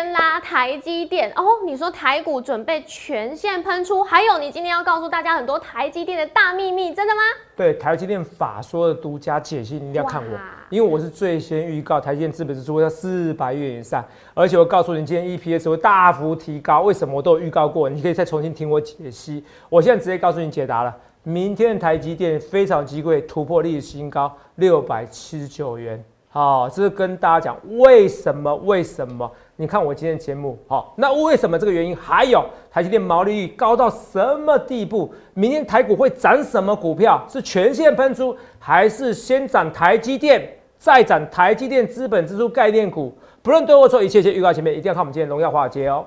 先拉台积电哦，你说台股准备全线喷出，还有你今天要告诉大家很多台积电的大秘密，真的吗？对，台积电法说的独家解析，你一定要看我，因为我是最先预告台积电资本支出会在四百元以上，而且我告诉你，今天 EPS 会大幅提高，为什么我都有预告过，你可以再重新听我解析。我现在直接告诉你解答了，明天的台积电非常机会突破历史新高六百七十九元。好，这是跟大家讲为什么？为什么？你看我今天节目，好，那为什么这个原因？还有台积电毛利率高到什么地步？明天台股会涨什么股票？是全线喷出，还是先涨台积电，再涨台积电资本支出概念股？不论对或错，一切先预告前面，一定要看我们今天荣耀华尔街哦。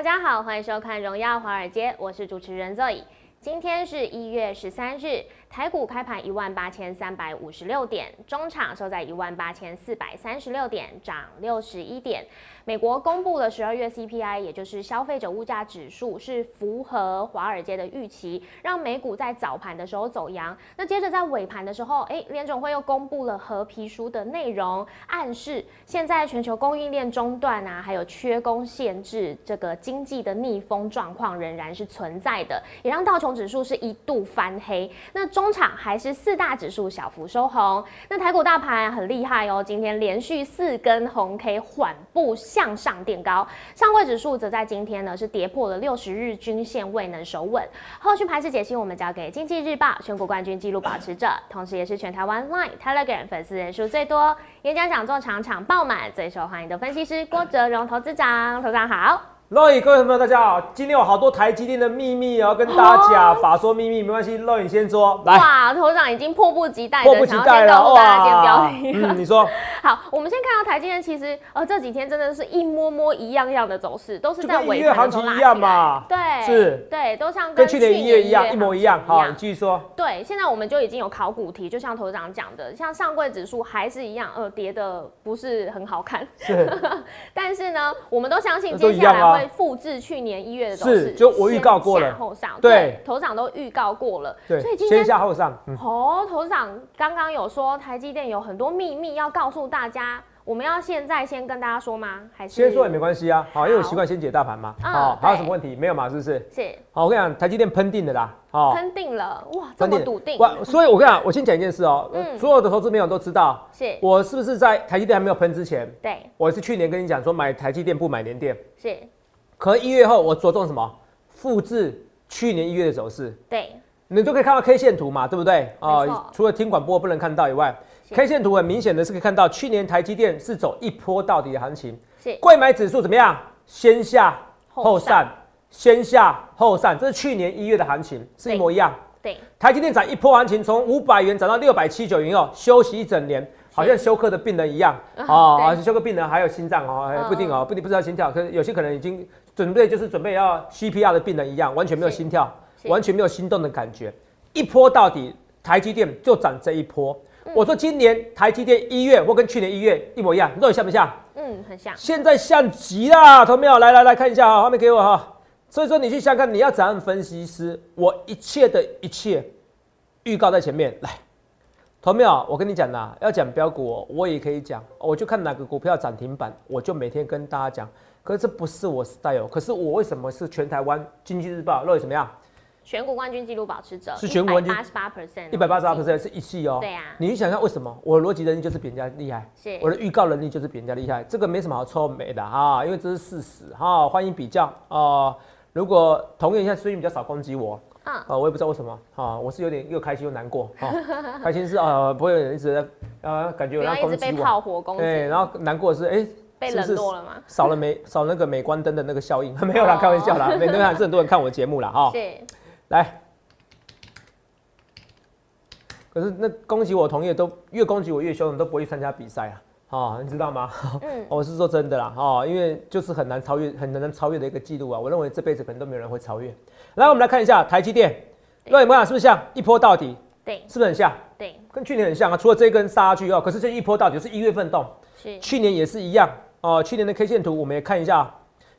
大家好，欢迎收看《荣耀华尔街》，我是主持人 Zoe。今天是一月十三日，台股开盘一万八千三百五十六点，中场收在一万八千四百三十六点，涨六十一点。美国公布了十二月 CPI，也就是消费者物价指数，是符合华尔街的预期，让美股在早盘的时候走阳。那接着在尾盘的时候，哎，联总会又公布了合皮书的内容，暗示现在全球供应链中断啊，还有缺工限制，这个经济的逆风状况仍然是存在的，也让道琼指数是一度翻黑。那中场还是四大指数小幅收红。那台股大盘很厉害哦，今天连续四根红 K 缓步向上垫高，上柜指数则在今天呢是跌破了六十日均线，未能守稳。后续盘势解析，我们交给经济日报选股冠军纪录保持者，同时也是全台湾 Line、Telegram 粉丝人数最多、演讲讲座场场爆满、最受欢迎的分析师郭哲荣投资长，投资长好。肉影各位朋友，大家好，今天有好多台积电的秘密要跟大家讲，法说秘密没关系，肉影先说，来，哇，头长已经迫不及待迫的不及待了，想要先告诉大家今天标题了。嗯，你说，好，我们先看到台积电，其实呃这几天真的是一摸摸一样样的走势，都是在尾月行情一。样嘛，对，是对，都像跟去年一月一样，一模一样。好，你继续说，对，现在我们就已经有考古题，就像头长讲的，像上柜指数还是一样，呃，跌的不是很好看。是 但是呢，我们都相信都接下来会复制去年一月的走势，是就我预告过了后上，对对，头长都预告过了，对所以，今先天下后上，嗯，哦，头长刚刚有说台积电有很多秘密要告诉大家，我们要现在先跟大家说吗？还是先说也没关系啊，好，因为我好习惯先解大盘嘛，嗯好，还有什么问题没有嘛？是不是？是好，我跟你讲，台积电喷定的啦，好，喷定了？哇，这么笃定，哇，所以我跟你讲，我先讲一件事哦，嗯所有的投资朋友都知道，是，我是不是在台积电还没有喷之前，对，我是去年跟你讲说买台积电不买联电，是，可一月后我着重什么？复制去年一月的走势，对，你都可以看到 K 线图嘛，对不对？没错。除了听广播不能看到以外，K 线图很明显的是可以看到，去年台积电是走一波到底的行情，是，贵买指数怎么样？先下后后上，先下后上，这是去年一月的行情，是一模一样。对，台积电涨一波行情，从五百元涨到六百七九元以后，休息一整年，好像休克的病人一样。啊哦，而且休克病人还有心脏哦，不一定哦，不一定不知道心跳，可是有些可能已经准备就是准备要 CPR 的病人一样，完全没有心跳，完全没有心动的感觉，一波到底，台积电就涨这一波。嗯我说今年台积电一月或跟去年一月一模一样，你到底像不像？嗯，很像，现在像极了，同没有？来来来看一下啊，画面给我哈。所以说你去想看，你要怎样分析师？我一切的一切预告在前面来。同没有？我跟你讲啦，要讲标股、哦，我也可以讲，我就看哪个股票涨停板，我就每天跟大家讲。可是这不是我 style，可是我为什么是全台湾经济日报认为怎么样？选股冠军纪录保持者是全国冠军八十八 percent，一百八十八 percent 是一系哦。对啊。你去想想为什么？我的逻辑能力就是比人家厉害。是，我的预告能力就是比人家厉害，这个没什么好臭美的哈，因为这是事实。哈，欢迎比较。啊、如果同业现在最近比较少攻击我，嗯。啊、我也不知道为什么啊、我是有点又开心又难过啊、开心是呃不会有人一直在呃感觉有不要一直被人要攻击我，炮火攻击，对，然后难过的是哎、被冷落了吗？少了美少那个美光灯的那个效应，没有啦，开玩笑啦，没有啦，还是很多人看我的节目啦哈、是，来。可是那攻击我同业都越攻击我越凶，都不会参加比赛啊，哦，你知道吗？嗯，我是说真的啦，哦，因为就是很难超越，很难超越的一个记录啊。我认为这辈子可能都没有人会超越。来，我们来看一下台积电，对那你们俩是不是像一波到底？对是不是很像？对跟去年很像啊，除了这一根杀下去哦，可是这一波到底是一月份动，是，去年也是一样哦。去年的 K 线图我们也看一下，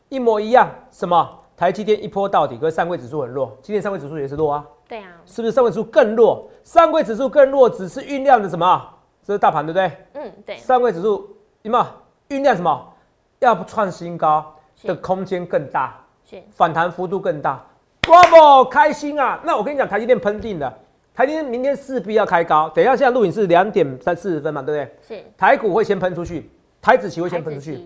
一模一样。什么？台积电一波到底，可是上柜指数很弱，今天上柜指数也是弱啊，对啊，是不是上柜指数更弱？上柜指数更弱，只是酝酿的什么？这是大盘对不对？嗯对上柜指数有没有酝酿什么？要不创新高的空间更大，是，反弹幅度更大。Bravo，开心啊！那我跟你讲，台积电喷定了，台积电明天势必要开高。等一下，现在录影是两点三四十分嘛，对不对？是台股会先喷出去，台子期会先喷出去。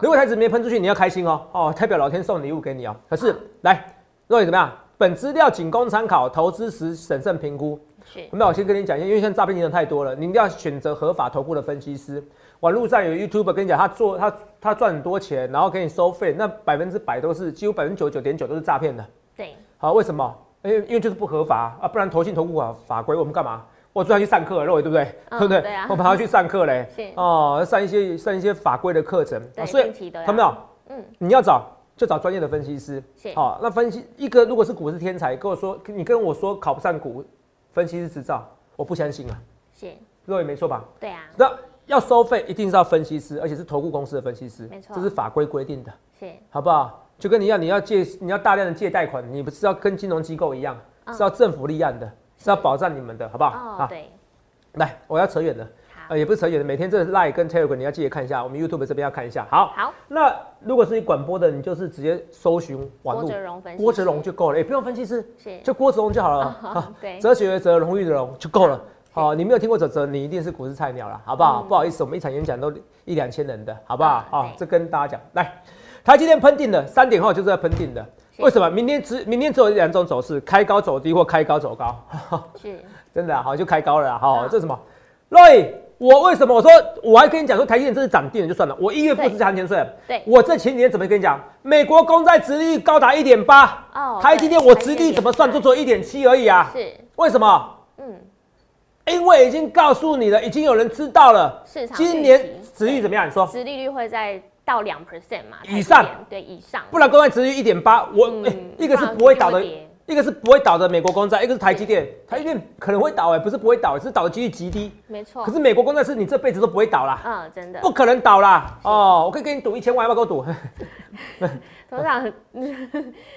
如果台子没喷出去，你要开心哦，哦，代表老天送礼物给你哦。可是来，若你怎么样？本资料仅供参考，投资时审慎评估。是那我先跟你讲一下，因为现在诈骗集团太多了，你一定要选择合法投顾的分析师。网络上有 YouTube 跟你讲，他做他他赚很多钱，然后给你收费，那百分之百都是几乎百分之九十九点九都是诈骗的。对好，为什么？因为因为就是不合法啊，不然投信投顾法法规我们干嘛？我专要去上课，肉对不对？嗯对不对？对啊我们还要去上课嘞 是，哦，上一些上一些法规的课程，所以定期的呀看到没有？嗯你要找就找专业的分析师。是好、那分析一个如果是股市天才，跟我说你跟我说考不上股分析师执照，我不相信啊，是，各位没错吧？对啊那要收费一定是要分析师，而且是投顾公司的分析师，没错这是法规规定的，是好不好？就跟你要，你要借你要大量的借贷款，你不是要跟金融机构一样，嗯是要政府立案的，是要保障你们的，好不好？哦对来，我要扯远了，好呃，也不是扯远了，每天这 Line 跟 Telegram 你要记得看一下，我们 YouTube 这边要看一下。好，好那如果是你广播的，你就是直接搜寻网郭络哲荣分析郭哲荣就够了，也不用分析师，是就郭哲荣就好了。哦好对哲学的哲，荣誉的荣就够了。是好，你没有听过哲哲，你一定是股市菜鸟了，好不好？嗯不好意思，我们一场演讲都一两千人的，好不好？啊这跟大家讲，来，台积电喷定的，三点后就是要喷定的。是为什么？明天只明天只有两种走势，开高走低或开高走高，是 真的啊好就开高了啦。好，嗯这是什么？Roy，我为什么我说我还跟你讲说台积电这是涨定了就算了，我一月复对制行情税，对我这前几天怎么跟你讲？美国公债殖利率高达一点八，哦台积电我殖利率怎么算就做一点七而已啊？是为什么？嗯因为已经告诉你了，已经有人知道了，市场今年殖利率怎么样？你说，殖利率会在到两 percent 嘛，以上对以上，不然公债殖利率一点八，我、嗯欸一个是不会倒的一个是不会倒的美国公债，一个是台积电，台积电可能会倒哎、不是不会倒，只是倒的几率极低。没错可，是美国公债是你这辈子都不会倒啦，嗯真的不，可能倒啦。哦，我可以给你赌一千万，要不要给我赌？董事长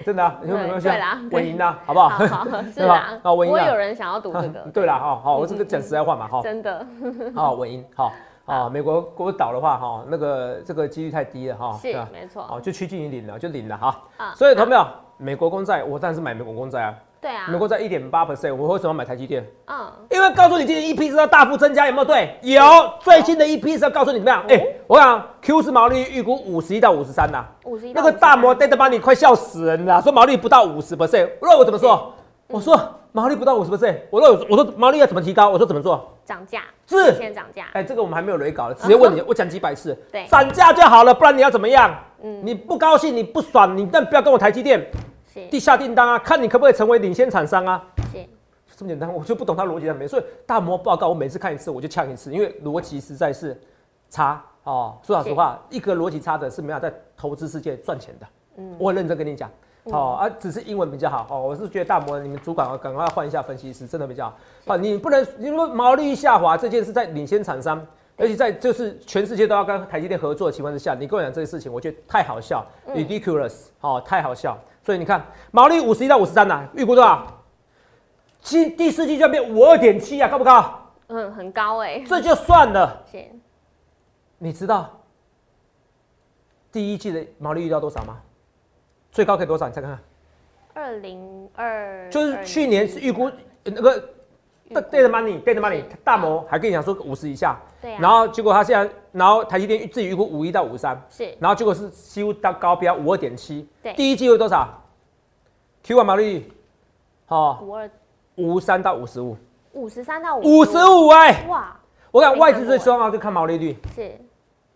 真的啊，你有没有想对啦稳赢啦？好不好？好好 是吧啦，好稳赢啊不会有人想要赌这个，对啦，哦，好，我这个讲实在话嘛，哈，真的好稳赢，好，啊，美国国倒的话，哈，那个这个几率太低了，哈，是吧没错哦，就趋近于零了，就零了哈。啊所以，同没有？美国公债，我当然是买美国公债啊。对啊，美国债一点八 percent，我为什么要买台积电？嗯因为告诉你今年 EP 是要大幅增加，有没有对？有，最新的 EP 是要告诉你怎么样？哦哎，我讲 Q 是毛利率预估五十一到五十三呐。五十一那个大摩 data 把你快笑死人了，说毛利不到五十 percent，那我怎么说？我说毛利不到五十 percent，我说我说毛利要怎么提高？我说怎么做？涨价是先涨价，哎，这个我们还没有雷稿了，直接问你，我讲几百次，对涨价就好了，不然你要怎么样？嗯你不高兴，你不爽，你但不要跟我台积电地下订单啊，看你可不可以成为领先厂商啊，是这么简单，我就不懂他逻辑在哪边。所以大摩报告我每次看一次我就呛一次，因为逻辑实在是差哦。说老实话，一个逻辑差的是没法在投资世界赚钱的。嗯我很认真跟你讲。哦啊，只是英文比较好哦。我是觉得大摩你们主管啊，赶快换一下分析师，真的比较好。啊，你不能因为毛利率下滑这件事在领先厂商，而且在就是全世界都要跟台积电合作的情况之下，你跟我讲这个事情，我觉得太好笑、r i d i c u l o u s 哦，太好笑。所以你看毛利五十一到五十三呐，预估多少？七第四季就要变五二点七啊，高不高？嗯很高哎，这就算了。是你知道第一季的毛利率到多少吗？最高可以多少？你再看看。二零二，就是去年是预估呃那个预估。Data money data money 大摩还跟你讲说五十以下，对啊，然后结果他现在，然后台积电自己预估五一到五三，是。然后结果是几乎到高标五二点七，对。第一季有多少？Q 1毛利率，哦，五二。五三到五十五，五十三到五十五。哎，哇，我讲外资最重要就看毛利率，是。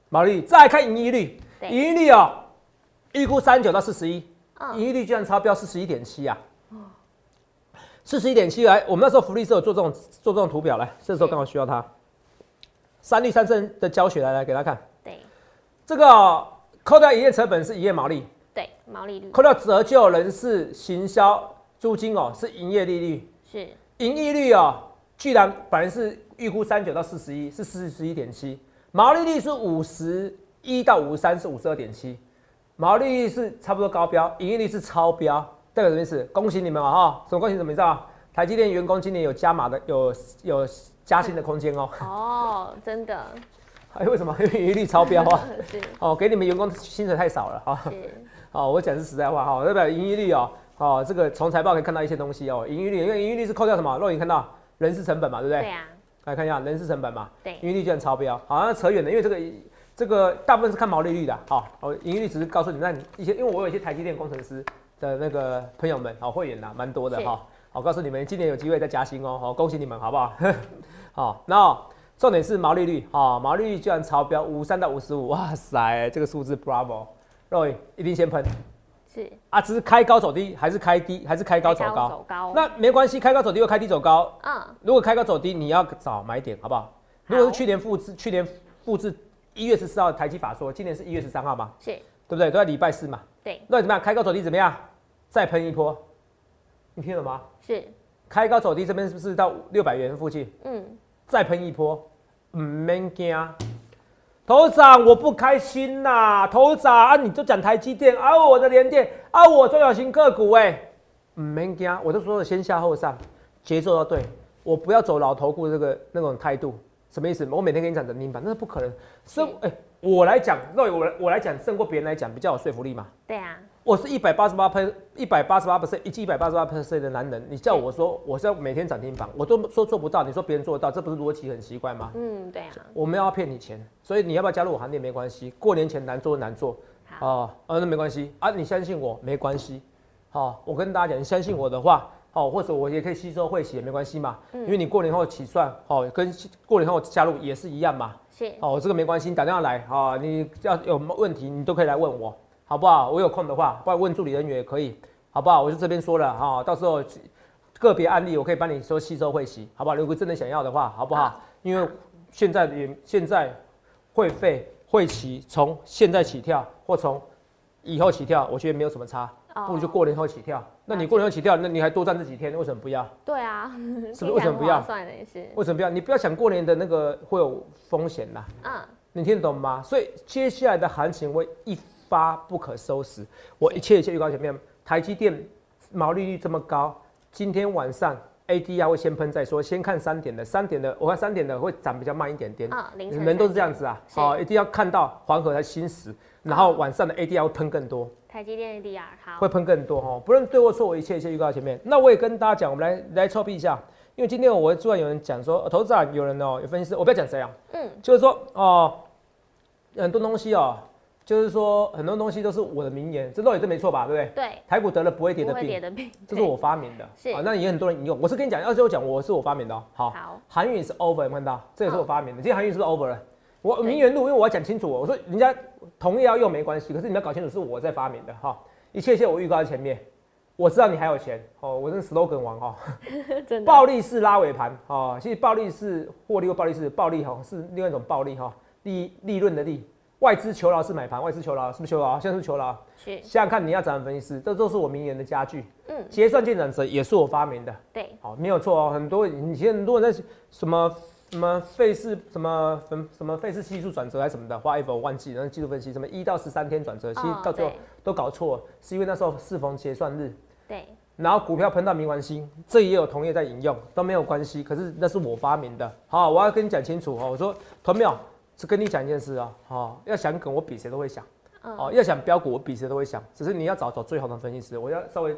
毛利率再看盈利率，对。盈利率哦，预估三九到四十一，嗯盈利率居然超标四十一点七啊！四十一点七来，我们那时候福利社有做这种做这种图表来，这时候刚好需要它。三率三升的教学来来给大家看，对。这个哦扣掉营业成本是营业毛利，对毛利率。扣掉折旧、人事、行销、租金哦是营业利率，是。盈利率哦居然本来是预估三九到四十一，是四十一点七，毛利率是五十一到五十三，是五十二点七，毛利率是差不多高标，盈利率是超标，代表什么意思？恭喜你们啊哈！什么恭喜什么意思啊？台积电员工今年有加码的，有有加薪的空间哦。哦，真的。哎，为什么？因为盈利率超标啊。是哦，给你们员工薪水太少了哈。是，哦，我讲是实在话哈，代表盈利率哦，哦，这个从财报可以看到一些东西哦。盈利率，因为盈利率是扣掉什么？若你看到人事成本嘛，对不对？对啊，来看一下人事成本嘛，对盈利率居然超标，好像扯远了，因为这个这个大部分是看毛利率的，好，哦，盈利率只是告诉你那你一些，因为我有一些台积电工程师的那个朋友们，好会员呐，蛮多的哈，好告诉你们今年有机会再加薪哦，好恭喜你们好不好？好，那重点是毛利率，好，毛利率居然超标五三到五十五，哇塞，这个数字 bravo，肉眼一定先喷是啊，只是开高走低，还是开低，还是开高走开高？走高。那没关系，开高走低又开低走高，嗯，如果开高走低，你要找买点，好不好？如果是去年复制，去年复制一月十四号台积法说，今年是一月十三号嘛，是，对不对？都在礼拜四嘛。对，那怎么样？开高走低怎么样？再喷一波，你听懂吗？是，开高走低这边是不是到六百元附近？嗯，再喷一波，唔免惊。头长，我不开心呐、头长啊，你就讲台积电啊，我的联电啊，我中小型个股哎、唔免惊，我都说了先下后上，节奏要对，我不要走老头股这个那种态度，什么意思？我每天跟你讲人民版，那是不可能。胜哎、我来讲，肉眼我来我来讲胜过别人来讲比较有说服力嘛。对啊，我是一百八十八分，一百八十八 percent，一季一百八十八 percent 的男人，你叫我说我是要每天涨停板，我都说做不到，你说别人做得到，这不是逻辑很奇怪吗？嗯，对啊，我们要骗你钱，所以你要不要加入我行列没关系，过年前难做难做好，哦，呃那没关系啊，你相信我没关系，好、我跟大家讲，你相信我的话，好、或者我也可以吸收会息也没关系嘛，嗯因为你过年后起算，哦，跟过年后加入也是一样嘛，是，哦，这个没关系，你打电话来啊、你要有问题你都可以来问我，好不好？我有空的话，不然问助理人员也可以，好不好？我就这边说了哈、到时候个别案例我可以帮你说吸收会息，好不好？如果真的想要的话，好不好？好因为现在也现在会费会期从现在起跳或从以后起跳，我觉得没有什么差，哦不如就过年后起跳。那你过年后起跳，那你还多赚这几天，为什么不要？对啊，是不是为什么不要算了也是，为什么不要？你不要想过年的那个会有风险啦。嗯，你听得懂吗？所以接下来的行情会一发不可收拾。我一切一切预告前面，台积电毛利率这么高，今天晚上 ADR 会先喷再说，先看三点的，三点的，我看三点的会涨比较慢一点点。嗯，凌晨你们都是这样子啊，是哦，一定要看到黄河才新时，然后晚上的 ADR 会喷更多，台积电 ADR 好会，喷更多哦。不论对或错，我一切一切预告前面。那我也跟大家讲，我们来来臭屁一下，因为今天我突然有人讲说，呃投资啊有人哦，有分析师，我不要讲谁啊，嗯，就是说哦，很多东西哦，就是说很多东西都是我的名言，这道理真没错吧？对不对？对，台股得了不会跌的不会跌病，的病，这是我发明的，是啊，那也很多人引用。我是跟你讲，要是我讲我是我发明的哦。好，好，韩语是 over，看到？这也是我发明的。今天韩语是不是 over 了？我名言录，因为我要讲清楚哦，我说人家同意要用没关系，可是你要搞清楚是我在发明的哈。一切一切我预告在前面，我知道你还有钱哦，我是 slogan 王哈。真的，暴力式拉尾盘哦，其实暴力是获利或暴力是暴利哈是另外一种暴利哈，利利润的利。外资求饶是买盘，外资求饶是不是求饶？现在是求饶。是，想想看，你要怎么分析师，这都是我名言的家具。嗯，结算进展则也是我发明的。对，好，没有错哦。很多以前很多人在什么什么费氏什么什么什么费氏技术转折还是什么的，whatever 我忘记了，然后技术分析什么一到十三天转折，其实哦到最后都搞错了，是因为那时候适逢结算日，对，然后股票喷到冥王星，这也有同业在引用，都没有关系。可是那是我发明的。好，我要跟你讲清楚哦。我说同没有？是跟你讲一件事啊。好，要想梗，我比谁都会想。嗯，哦，要想标股，我比谁都会想，只是你要找找最好的分析师。我要稍微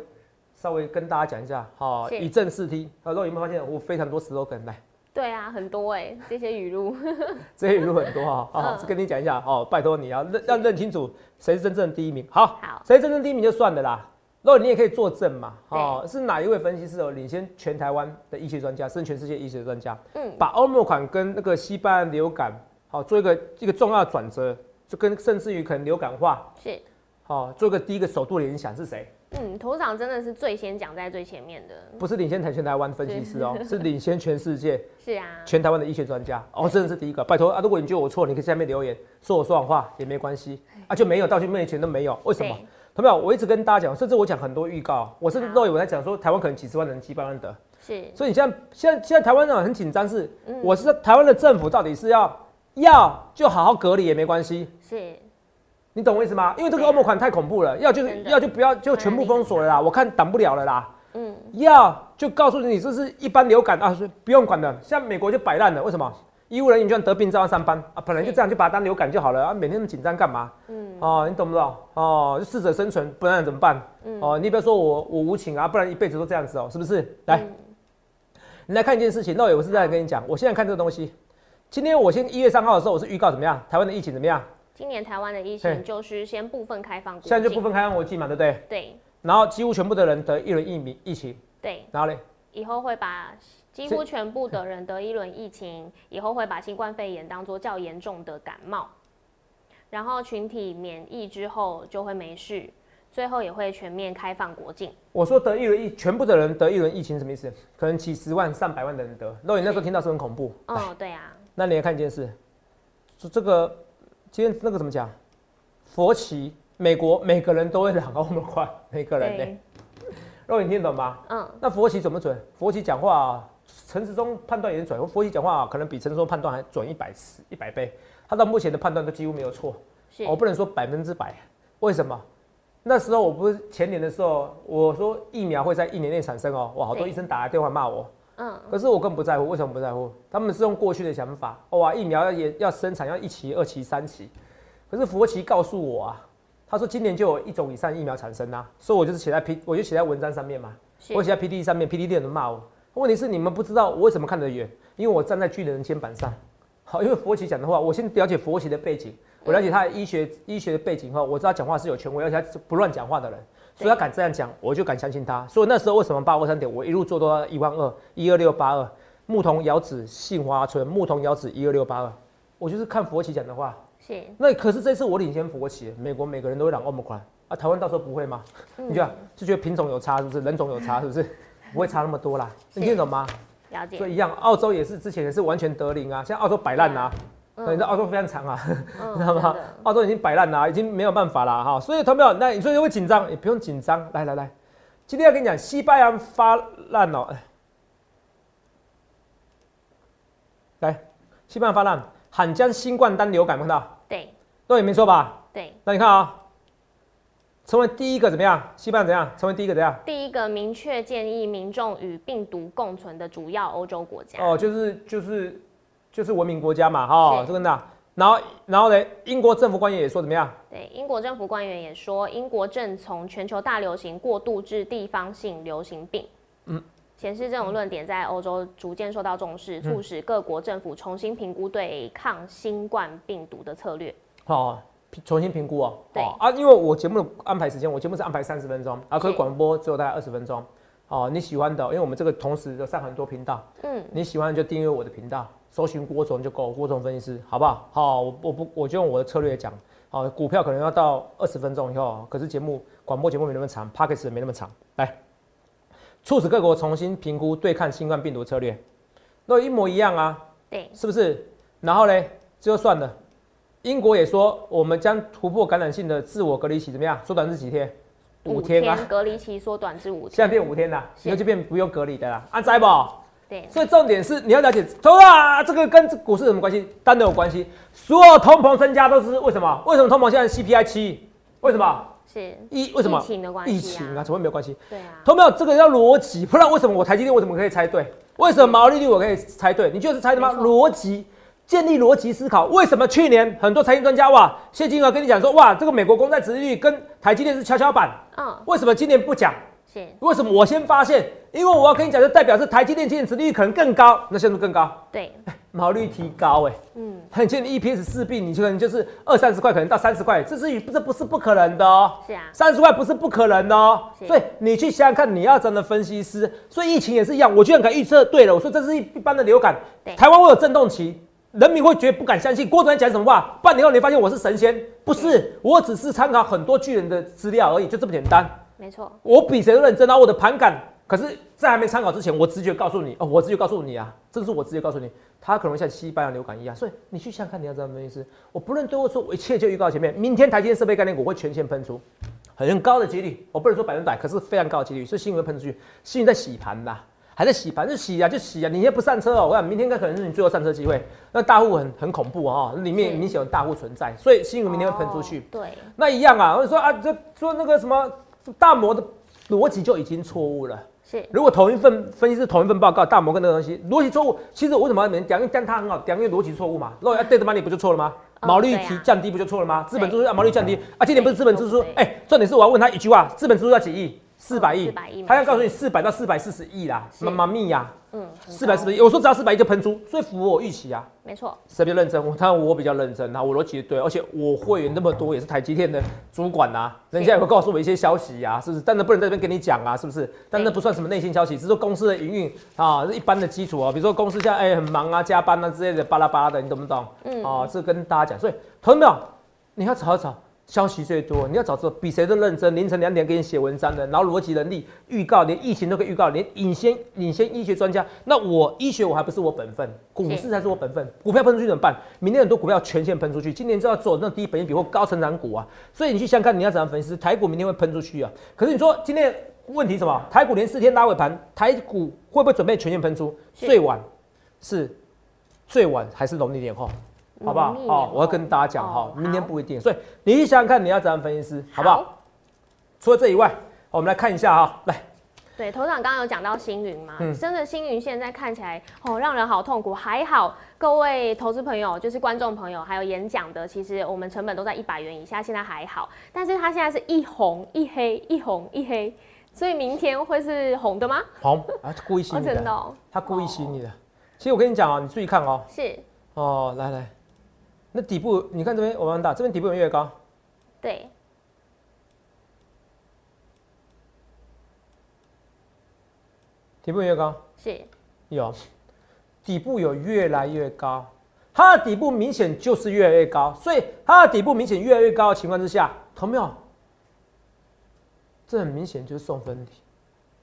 稍微跟大家讲一下，好，是以正视听。好，有没有发现我非常多 slogan 来？对啊，很多哎，这些语录，这些语录很多 哈，好，嗯是跟你讲一下哦，拜托你要认要认清楚谁是真正的第一名。好，好，谁真正第一名就算了啦。如果你也可以作证嘛，哦，是哪一位分析师哦领先全台湾的医学专家，甚至全世界医学专家，嗯，把欧盟款跟那个西班牙流感，好做一个一个重要的转折，就跟甚至于可能流感化，是，好做一个第一个首度的影响是谁？嗯，头长真的是最先讲在最前面的，不是领先台全台湾分析师哦，是领先全世界是啊，全台湾的医学专家哦，真的是第一个。拜托啊，如果你觉得我错，你可以下面留言说我说谎话也没关系啊，就没有到去面前都没有，为什么对？同没有？我一直跟大家讲，甚至我讲很多预告，我甚至都有在讲说，台湾可能几十万人、几百万得。是，所以你现在现在现在台湾人很紧张，是，我是台湾的政府到底是要要就好好隔离也没关系，是，你懂我意思吗？因为这个欧盟款太恐怖了，要就是要就不要就全部封锁了啦，我看挡不了了啦。嗯，要就告诉你这是一般流感啊，不用管的。像美国就摆烂了，为什么？医务人员就算得病照样上班啊，本来就这样，就把它当流感就好了啊，每天那么紧张干嘛？嗯，哦，你懂不懂？哦，就适者生存，不然怎么办？嗯，哦，你不要说我我无情啊，不然一辈子都这样子哦，是不是？来，你来看一件事情，那我是在跟你讲，我现在看这个东西，今天我先一月三号的时候，我是预告怎么样？台湾的疫情怎么样？今年台湾的疫情就是先部分开放，现在就部分开放国际嘛，对不对？对。然后几乎全部的人得一轮疫苗疫情。对，然后嘞，以后会把几乎全部的人得一轮疫情，以后会把新冠肺炎当做较严重的感冒，然后群体免疫之后就会没事，最后也会全面开放国境。我说得一轮疫，全部的人得一轮疫情什么意思？可能几十万、上百万的人得。那你那时候听到是很恐怖。哦，对啊。那你来看一件事，说这个今天那个怎么讲？佛旗，美国每个人都会两个那么快，每个人呢？肉你听懂吗？嗯，那佛旗准不准？佛旗讲话，啊陈时中判断也准。佛旗讲话可能比陈时中判断还准一百次、一百倍。他到目前的判断都几乎没有错。我不能说百分之百。为什么？那时候我不是前年的时候，我说疫苗会在一年内产生哦。哇，好多医生打来电话骂我。嗯。可是我更不在乎。为什么不在乎？他们是用过去的想法。哇，疫苗要也要生产，要一期、二期、三期。可是佛奇告诉我啊。他说今年就有一种以上疫苗产生啊，所以我就是写在 P，我就写在文章上面嘛。我写在 PPT 上面，PPT 的人骂我。问题是你们不知道我为什么看得远，因为我站在巨人的肩膀上。好，因为佛奇讲的话，我先了解佛奇的背景，我了解他的医学医学的背景后，我知道讲话是有权威，而且他不乱讲话的人，所以他敢这样讲，我就敢相信他。所以那时候为什么八二三点，我一路做到一万二一二六八二，牧童遥指杏花村，牧童遥指一二六八二，我就是看佛奇讲的话。是，那可是这次我领先佛企，美国每个人都会染欧盟款啊，台湾到时候不会吗？你就就觉得品种有差是不是？人种有差是不是？不会差那么多啦，你听懂吗？了解。所以一样，澳洲也是之前也是完全得零啊，现在澳洲摆烂啊，你知道澳洲非常长啊，你知道吗？澳洲已经摆烂了，已经没有办法了哈。所以同没有？那你说会紧张？也不用紧张。来来来，今天要跟你讲，西班牙发烂哦，来，西班牙发烂。罕见新冠单流感，看到？对，都也没错吧？对。那你看啊，成为第一个怎么样？西班牙怎样？成为第一个怎样？第一个明确建议民众与病毒共存的主要欧洲国家。哦，就是就是就是文明国家嘛，哈，这个的。然后然后呢，英国政府官员也说怎么样？对，英国政府官员也说，英国正从全球大流行过渡至地方性流行病。嗯。显示这种论点在欧洲逐渐受到重视，促使各国政府重新评估对抗新冠病毒的策略。好，重新评估哦。对啊，因为我节目的安排时间，我节目是安排三十分钟，啊，可以广播只有大概二十分钟。哦，你喜欢的，因为我们这个同时有上很多频道，嗯，你喜欢就订阅我的频道，搜寻郭总就够，郭总分析师，好不好？好，我我不我就用我的策略讲。好，股票可能要到二十分钟以后，可是节目广播节目没那么长 p o c k e t 没那么长，来。促使各国重新评估对抗新冠病毒策略，那一模一样啊？对，是不是？然后呢，这就算了。英国也说，我们将突破感染性的自我隔离期怎么样？缩短至几天？五天啊！隔离期缩短至五天，现在变五天了，以后就变不用隔离的啦。安在不？对。所以重点是你要了解，通啊，这个跟股市有什么关系？当然有关系。所有通膨增加都是为什么？为什么通膨现在 CPI 七？为什么？是疫为什么疫情的关系？疫情啊，怎么没有关系？对啊，投没有这个叫逻辑，不然为什么我台积电为什么可以猜对？为什么毛利率我可以猜对？你就是猜的吗？逻辑，建立逻辑思考。为什么去年很多财经专家哇，谢金河跟你讲说哇，这个美国公债殖利率跟台积电是跷跷板？嗯，为什么今年不讲？是为什么我先发现？因为我要跟你讲，就代表是台积电今年殖利率可能更高，那限度更高？对。毛利率提高，哎，嗯，很近 EPS 四 B，你可能就是二三十块，可能到三十块，这是这不是不可能的哦。是啊，三十块不是不可能的哦。所以你去想想看，你要真的分析师，所以疫情也是一样，我居然敢预测对了。我说这是一一般的流感，台湾会有震动期，人民会觉得不敢相信。郭主任讲什么话？半年后你发现我是神仙，不是，我只是参考很多巨人的资料而已，就这么简单。没错，我比谁都认真啊，我的盘感。可是，在还没参考之前，我直觉告诉你哦，我直觉告诉你啊，这是我直接告诉你，它可能像西班牙流感一样，所以你去想看，你要知道什么意思？我不论对我说，我一切就预告前面，明天台积电设备概念股会全线喷出，很高的几率，我不能说百分百，可是非常高的几率，所以新闻喷出去，新闻在洗盘啦，还在洗盘，就洗啊就洗啊，你现在不上车哦，我想明天应该可能是你最后上车机会，那大户很很恐怖哦，里面明显有大户存在，所以新闻明天会喷出去。哦对，那一样啊，我说啊，这说那个什么大摩的逻辑就已经错误了。是如果同一份分析是同一份报告，大摩跟那个东西逻辑错误，其实我为什么要你们讲？因为讲它很好，讲因为逻辑错误嘛。如果要对的 money 不就错了吗？哦毛利对啊提降低不就错了吗？资本支出啊，毛利降低啊，今年不是资本支出对？哎，重点是我要问他一句话：资本支出要几亿？四百亿，他要告诉你四百到四百四十亿啦，是妈妈咪呀，嗯，四百四十亿，我说只要四百亿就喷出，所以符合我预期啊。没错，谁比较认真？我当然我比较认真啊，我逻辑对，而且我会员那么多，也是台积电的主管啊，人家也会告诉我一些消息啊，是不是？但是不能在这边跟你讲啊，是不是？但那不算什么内线消息，只是说公司的营运啊，是一般的基础啊，比如说公司现在哎、很忙啊，加班啊之类的，巴拉巴拉的，你懂不懂？嗯啊，这跟大家讲，所以同没有？你要找一找。消息最多，你要找这比谁都认真，凌晨两点给你写文章的，然后逻辑能力、预告，连疫情都可以预告，连领先领先医学专家。那我医学我还不是我本分，股市才是我本分。股票喷出去怎么办？明天很多股票全线喷出去，今年就要做那低本益比或高成长股啊。所以你去想想看，你要怎样分析？台股明天会喷出去啊。可是你说今天问题什么？台股连四天拉尾盘，台股会不会准备全线喷出？最晚是最晚还是农历年后？好不好农历？年哦，我要跟大家讲哈哦，明天不一定，所以你想想看，你要怎样分析师，好不好？除了这以外，我们来看一下哈，来，对，头长刚刚有讲到星云嘛，嗯真的星云现在看起来哦，让人好痛苦。还好各位投资朋友，就是观众朋友，还有演讲的，其实我们成本都在一百元以下，现在还好。但是它现在是一红一黑，一红一黑，所以明天会是红的吗？红啊，故意吸哦，你的，真的哦，他故意吸你的。其实我跟你讲哦，你注意看哦，是，哦，来来，那底部你看这边我蛮大，这边底部有没有越高，对，底部有越高，是，有，底部有越来越高，它的底部明显就是越来越高，所以它的底部明显越来越高的情况之下，同没有？这很明显就是送分题，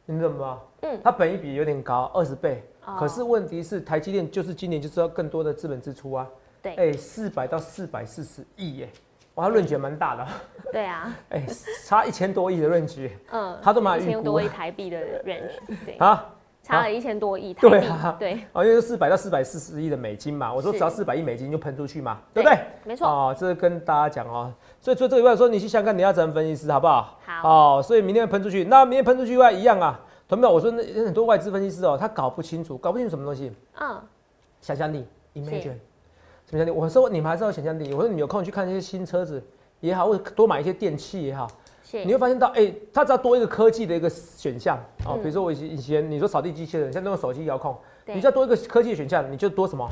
你懂吗？嗯，它本一比有点高，二十倍，哦。可是问题是台积电就是今年就是要更多的资本支出啊，对，哎，四百到四百四十亿耶，哇，它论据蛮大的，对啊，哎，差一千多亿的论据嗯，他都把它一千多亿台币的 range，对，啊。差了一千多亿台币，对啊对，哦，因为四百到四百四十亿的美金嘛，我说只要四百亿美金就喷出去嘛，对不对？没错，哦，这是跟大家讲哦，所以除了这个以外，说你去想想看你要怎么分析师好不好？好哦，所以明天会喷出去，那明天喷出去以外一样啊，同没有？我说那很多外资分析师哦，他搞不清楚，搞不清楚什么东西，嗯，想象力 （imagine），什么想象力？我说你们还是要想象力，我说你们有空去看一些新车子也好，或者多买一些电器也好，你会发现到，哎、它只要多一个科技的一个选项哦，嗯比如说我以前以前你说扫地机器人，现在都用手机遥控，你只要多一个科技的选项，你就多什么？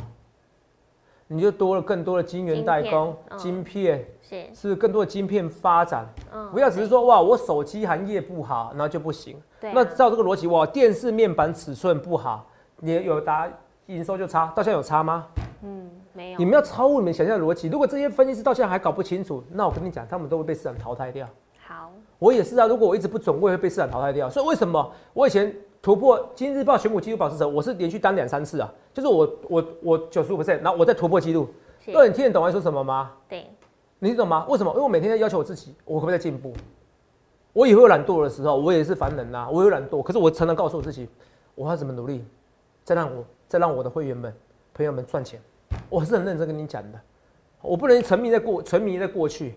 你就多了更多的晶圆代工、晶晶片，是，是更多的晶片发展。嗯，不要只是说哇，我手机行业不好，然后就不行。啊，那照这个逻辑，哇，电视面板尺寸不好，你有达营收就差，到现在有差吗？嗯，没有你，们要超乎你们想象的逻辑。如果这些分析师到现在还搞不清楚，那我跟你讲，他们都会被市场淘汰掉。好，我也是啊，如果我一直不准，我也会被市场淘汰掉。所以为什么我以前突破《今日报》选股记录保持者，我是连续单两三次啊，就是我我我九十五 percent，然后我再突破记录。是，那你听得懂我在说什么吗？对，你懂吗？为什么？因为我每天在要求我自己，我可不可以再进步？我也会有懒惰的时候，我也是凡人呐、啊我有懒惰，可是我常常告诉我自己，我要怎么努力，再让我再让我的会员们、朋友们赚钱。我是很认真跟你讲的，我不能沉迷在过沉迷在过去。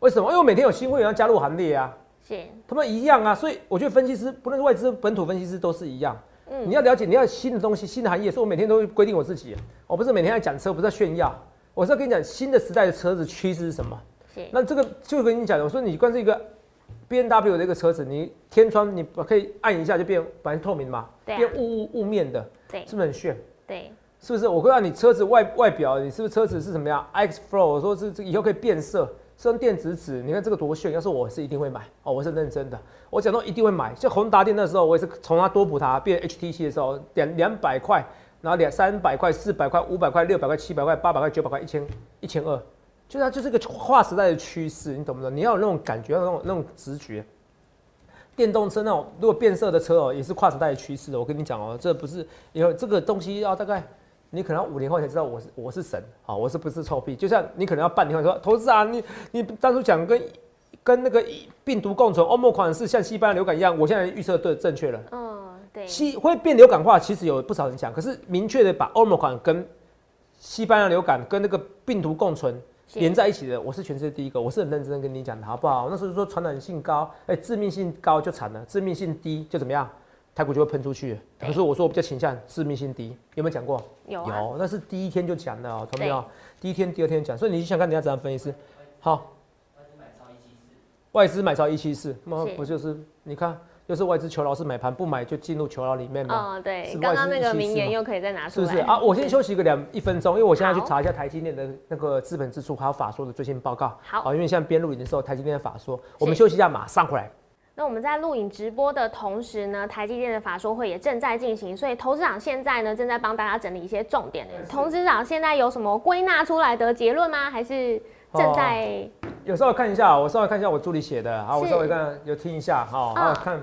为什么？因为我每天有新会员要加入行列啊。是，他们一样啊，所以我觉得分析师不论是外资、本土分析师都是一样。嗯你要了解，你要新的东西、新的行业，所以我每天都会规定我自己，我不是每天在讲车，不是在炫耀，我是要跟你讲新的时代的车子趋势是什么。是，那这个就跟你讲的，我说你光是一个 B N W 的一个车子，你天窗你可以按一下就变反正透明嘛，变雾雾雾面的，对是不是很炫？对，是不是？我告诉你，车子外外表，你是不是车子是什么样？X Flow，我说是这以后可以变色，是用电子纸，你看这个多炫！要是我是一定会买哦，我是认真的，我讲到一定会买。像宏达电那时候，我也是从它多普它变 HTC 的时候，两两百块，然后两三百块、四百块、五百块、六百块、七百块、八百块、九百块、一千一千二，就它就是个划时代的趋势，你懂不懂？你要有那种感觉，要那种那种直觉。电动车那种如果变色的车哦，也是跨时代的趋势。我跟你讲哦，这不是以后这个东西要大概你可能要五年后才知道我是我是神啊，我是不是臭屁？就像你可能要半年后说投资啊，你你当初讲跟跟那个病毒共存，欧盟款是像西班牙流感一样，我现在预测对正确了。嗯，对，西会变流感化，其实有不少人讲，可是明确的把欧盟款跟西班牙流感跟那个病毒共存是连在一起的，我是全世界第一个，我是很认真地跟你讲的好不好？那时候说传染性高，哎、致命性高就惨了，致命性低就怎么样？台股就会喷出去。对可是我说我比较倾向致命性低，有没有讲过？有啊，有，那是第一天就讲的哦，同没有？第一天、第二天讲，所以你去想看人家怎样分析师。好，外资买超一七四，那是不就是你看，又是外资求饶是买盘，不买就进入求饶里面嘛，哦，对是，刚刚那个外资名言又可以再拿出来，是不是啊？我先休息个两一分钟，因为我现在去查一下台积电的那个资本支出还有法说的最新报告。好因为现在边录影的时候，台积电的法说，我们休息一下，马上回来。那我们在录影直播的同时呢，台积电的法说会也正在进行，所以投资长现在呢正在帮大家整理一些重点。投资长现在有什么归纳出来的结论吗？还是正在？有稍微看一下，我稍微看一下我助理写的，好，我稍微看有听一下，哈，嗯还有看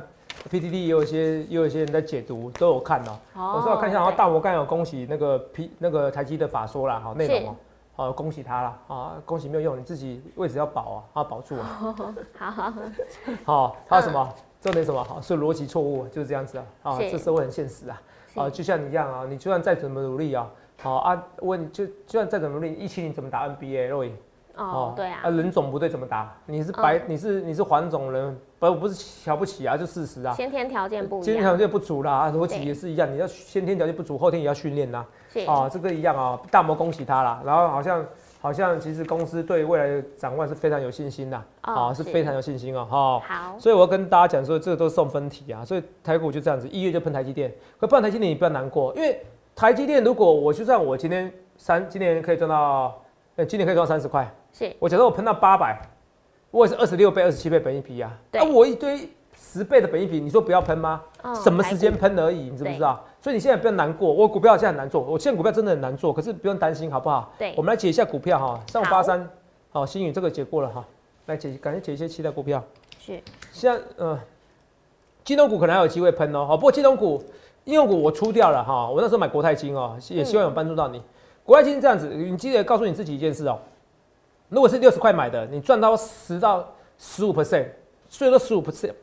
PTT 也有一些也有一些人在解读，都有看哦。哦我稍微看一下，然后大摩刚有恭喜那个 P 那个台积的法说啦，好内容是哦，好恭喜他了，啊，恭喜没有用，你自己位置要保啊，要保住啊。好好好，好，还有什么？重点什么？好，是逻辑错误，就是这样子啊。啊，这社会很现实啊。是啊，就像你一样啊，你就算再怎么努力啊，好啊，问就就算再怎么努力，一七年怎么打 NBA 肉眼？哦，对啊，人种不对怎么打？你是白，你是你是黄种人，不不是瞧不起啊，就事实啊。先天条件不一先天条，件不足啦，啊逻辑对也是一样，你要先天条件不足，后天也要训练呐。是啊，这个一样啊，大摩恭喜他啦。然后好像好像其实公司对未来的展望是非常有信心的，哦啊，是是非常有信心哦，哈。好，所以我要跟大家讲说，这个都是送分题啊，所以台股就这样子，一月就喷台积电，可不然台积电你不要难过，因为台积电如果我就算我今天三，今年可以赚到，呃，今年可以赚三十块，是我假设我喷到八百，我也是二十六倍、二十七倍本益比啊，对啊，我一堆十倍的本益比，你说不要喷吗？哦什么时间喷而已，你知不知道？所以你现在不要难过，我股票现在很难做，我现在股票真的很难做，可是不用担心，好不好？对我们来解一下股票哈，上午八三，好，新宇这个解过了哈，来解，赶紧解一些期待股票。是现在呃，金融股可能还有机会喷哦，好，不过金融股、应用股我出掉了哈，我那时候买国泰金哦，也希望有帮助到你。国泰金是这样子，你记得告诉你自己一件事哦，如果是六十块买的，你赚到十到十五 percent，最多十五 percent，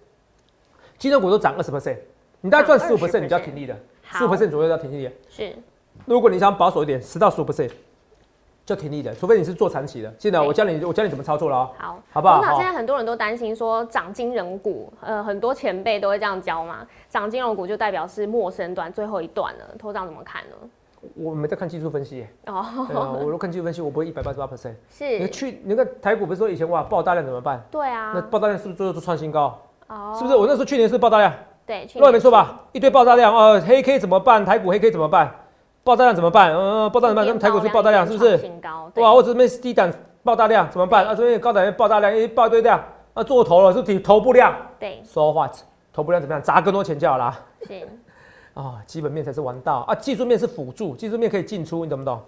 金融股都涨二十 percent，你大概赚十五 percent，你就要停利的，十五 percent 左右要停利的。是如果你想保守一点，十到十五 percent 就挺利的，除非你是做长期的。现在我教你，我教你怎么操作了哦。好，好不好现在很多人都担心说涨金融股，呃，很多前辈都会这样教嘛，涨金融股就代表是陌生段最后一段了，头长怎么看呢？我没在看技术分析耶，哦，对啊，我如果看技术分析，我不会一百八十八 percent。是你是，去，你看台股不是说以前哇爆大量怎么办？对啊，那爆大量是不是最后都创新高？哦是不是？我那时候去年是爆大量，对，去乱年没错吧？一堆爆大量哦，黑 K 怎么办？台股黑 K 怎么办？爆大量怎么办？嗯，爆大量怎么办？那么台股是爆大量，是不是？新高，对哇，我这边是低档爆大量怎么办？啊，这边高档爆大量，一爆一堆量，啊，做头了是体头部量对，，so what？头部量怎么样？砸更多钱就好啦。是，啊，基本面才是王道啊，技术面是辅助，技术面可以进出，你懂不懂？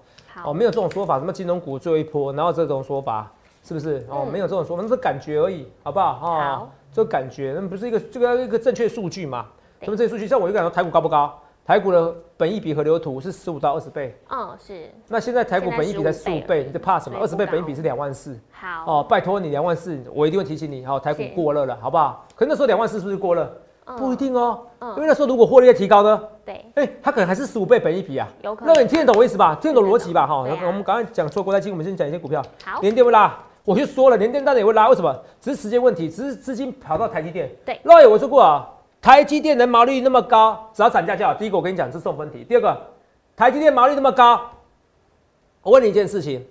哦，没有这种说法，什么金融股最后一波，哪有这种说法？是不是？哦，嗯没有这种说法，那是感觉而已，好不好？哦好，这感觉，那不是一个这个一个正确数据嘛？什么正确数据？像我就感觉台股高不高？台股的本益比和流图是十五到二十倍，嗯，是，那现在台股本益比才十五倍，你在怕什么？二十倍本益比是两万四好，哦，拜托你两万四，我一定会提醒你，好，台股是过热了，好不好？可是那时候两万四是不是过热？嗯不一，定哦，嗯因为那时候如果获利再提高呢，对，哎，它可能还是十五倍本一比啊。有可能，那你听得懂我意思吧？听得懂逻辑吧？哈，啊我们刚才讲错国泰金，我们先讲一些股票，好，联电会拉，我就说了，联电当然也会拉，为什么？只是时间问题，只是资金跑到台积电。对老友我说过啊，台积电的毛利率那么高，只要涨价就好。第一个我跟你讲是送分题，第二个，台积电毛利那么高，我问你一件事情，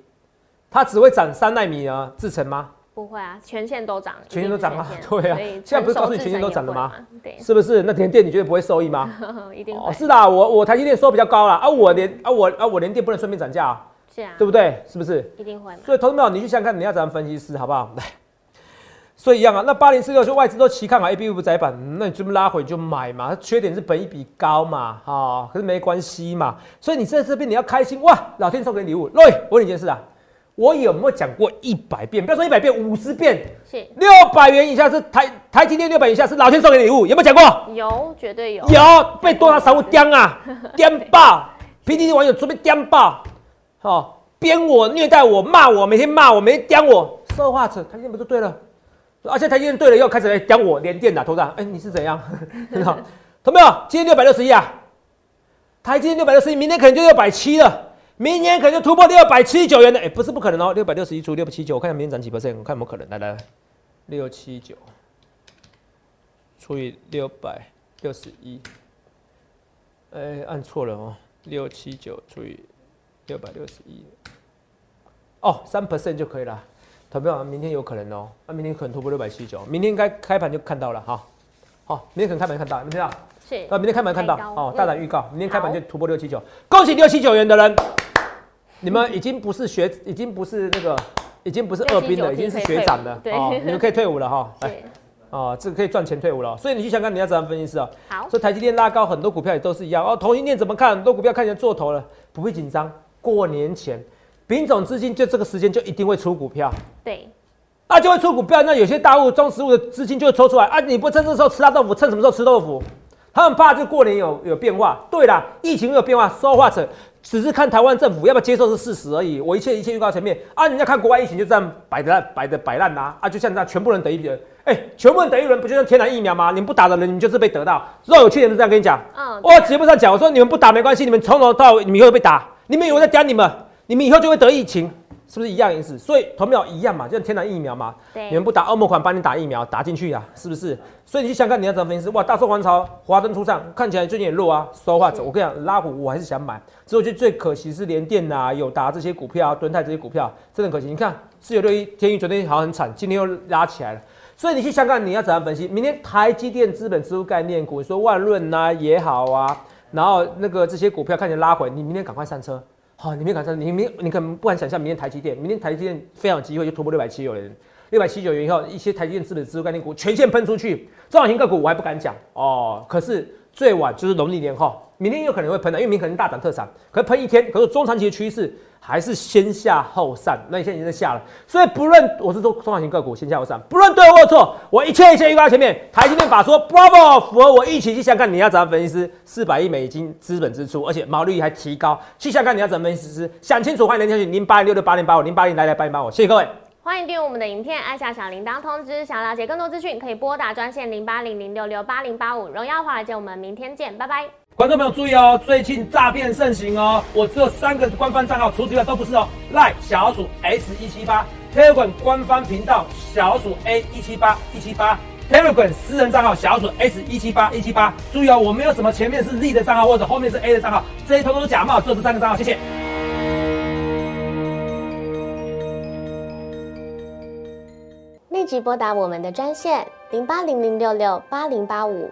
它只会涨三纳米啊制成吗？不会啊，全线都涨，全线都涨啊对啊现在不是告诉你全线都涨了吗？对，是不是？那联电你觉得不会受益吗？一定哦，会，是的，我我台积电收比较高了啊，我联啊我啊我联电不能顺便涨价啊，是啊，对不对？是不是？一定会，所以，投资朋友，你去想想看，你要怎样分析师，好不好？来，所以一样啊。那八零四六就外资都期看好 A B 五窄板，那你这么拉回就买嘛。它缺点是本益比高嘛，哈、可是没关系嘛。所以你在这边你要开心哇，老天送给你礼物。瑞，我问你一件事啊，我有没有讲过一百遍？不要说一百遍，五十遍，是六百元以下是台台积电六百以下是老天送给你礼物，有没有讲过？有，绝对有，有被多少散户刁啊，刁爆，PDD 网友准备刁爆，哦，编我、虐待我、骂我，每天骂我，每天刁我，说话者，台积电不就对了？而且台积电对了以后开始来讲我连电的头上，哎，你是怎样？很 好，同没有？今天六百六十一啊，台积电六百六十一，明天可能就六百七了，明年可能就突破六百七十九元的，哎，不是不可能哦，六百六十一除六百七九，我看一下明天涨几 percent，我看有没有可能，来来来，六七九除以六百六十一，哎，按错了哦，六七九除以六百六十一，哦，三 percent 就可以了。投票明天有可能哦，那明天可能突破六百七十九，明天应该开盘就看到了哈。好，明天可能开盘看到，明天啊，是啊，明天开盘看到哦，大胆预告，明天开盘就突破六七九，恭喜六七九元的人，你们已经不是学，已经不是那个，已经不是二兵了，已经是学长了，哦，你们可以退伍了哈。哎，哦，这个可以赚钱退伍了，所以你去想看你要怎样分析师啊？好，所以台积电拉高，很多股票也都是一样哦。同一电怎么看？很多股票看起来做头了，不会紧张，过年前。丙种资金就这个时间就一定会出股票，对，那就会出股票。那有些大物中实物的资金就会抽出来啊！你不趁这时候吃大豆腐，趁什么时候吃豆腐？他们怕就过年有有变化。对啦，疫情有变化，说话者只是看台湾政府要不要接受是事实而已。我一切一切预告前面啊，人家看国外疫情就这样摆的摆的摆烂啦啊！就像这样，全部人得一轮，哎，全部人得一轮，不就像天然疫苗吗？你们不打的人，你们就是被得到。若有去年是这样跟你讲，嗯，我节目上讲，我说你们不打没关系，你们从头到尾你们以后被打，你们以为在讲你们。你们以后就会得疫情，是不是一样意思？所以同苗一样嘛，就像天然疫苗嘛。对，你们不打欧盟款，帮你打疫苗打进去呀，是不是？所以你去想看你要怎么分析？哇，大宋王朝华灯初上，看起来最近也弱啊。说话，我跟你讲，拉虎我还是想买，只有我觉得最可惜是联电啊、友达这些股票、啊敦泰这些股票，真的可惜。你看四九六一天宇昨天好像很惨，今天又拉起来了。所以你去香港你要怎样分析？明天台积电资本支出概念股，说万润呐也好啊，然后那个这些股票看起来拉回，你明天赶快上车。好，你没敢上，你没你可能不敢想象，明天台积电，明天台积电非常有机会就突破六百七九元，六百七九元以后，一些台积电资本支出概念股全线喷出去，中小型个股我还不敢讲哦。可是最晚就是农历年后，明天有可能会喷的，因为明天可能大涨特涨，可喷一天，可是中长期的趋势。还是先下后上，那你现在已经在下了，所以不论我是说中小型个股先下后上，不论对或错，我一切一切预告前面，台积电法说 Bravo 符合我预期，去想看你要怎么分析师四百亿美金资本支出，而且毛利率还提高，去想看你要怎么分析师想清楚，欢迎连下去零八零六六八零八五零八零来来八零八五，谢谢各位，欢迎订阅我们的影片，按下小铃铛通知，想要了解更多资讯可以拨打专线零八零零六六八零八五，荣耀华尔街，我们明天见，拜拜。观众朋友注意哦，最近诈骗盛行哦，我只有三个官方账号，除此之外都不是哦。赖小鼠 S 一七八，Telegram 官方频道小鼠 A 一七八一七八，Telegram 私人账号小鼠 S 一七八一七八。注意哦，我没有什么前面是 Z 的账号或者后面是 A 的账号，这些通通是假冒，只有这三个账号，谢谢。立即拨打我们的专线零八零零六六八零八五。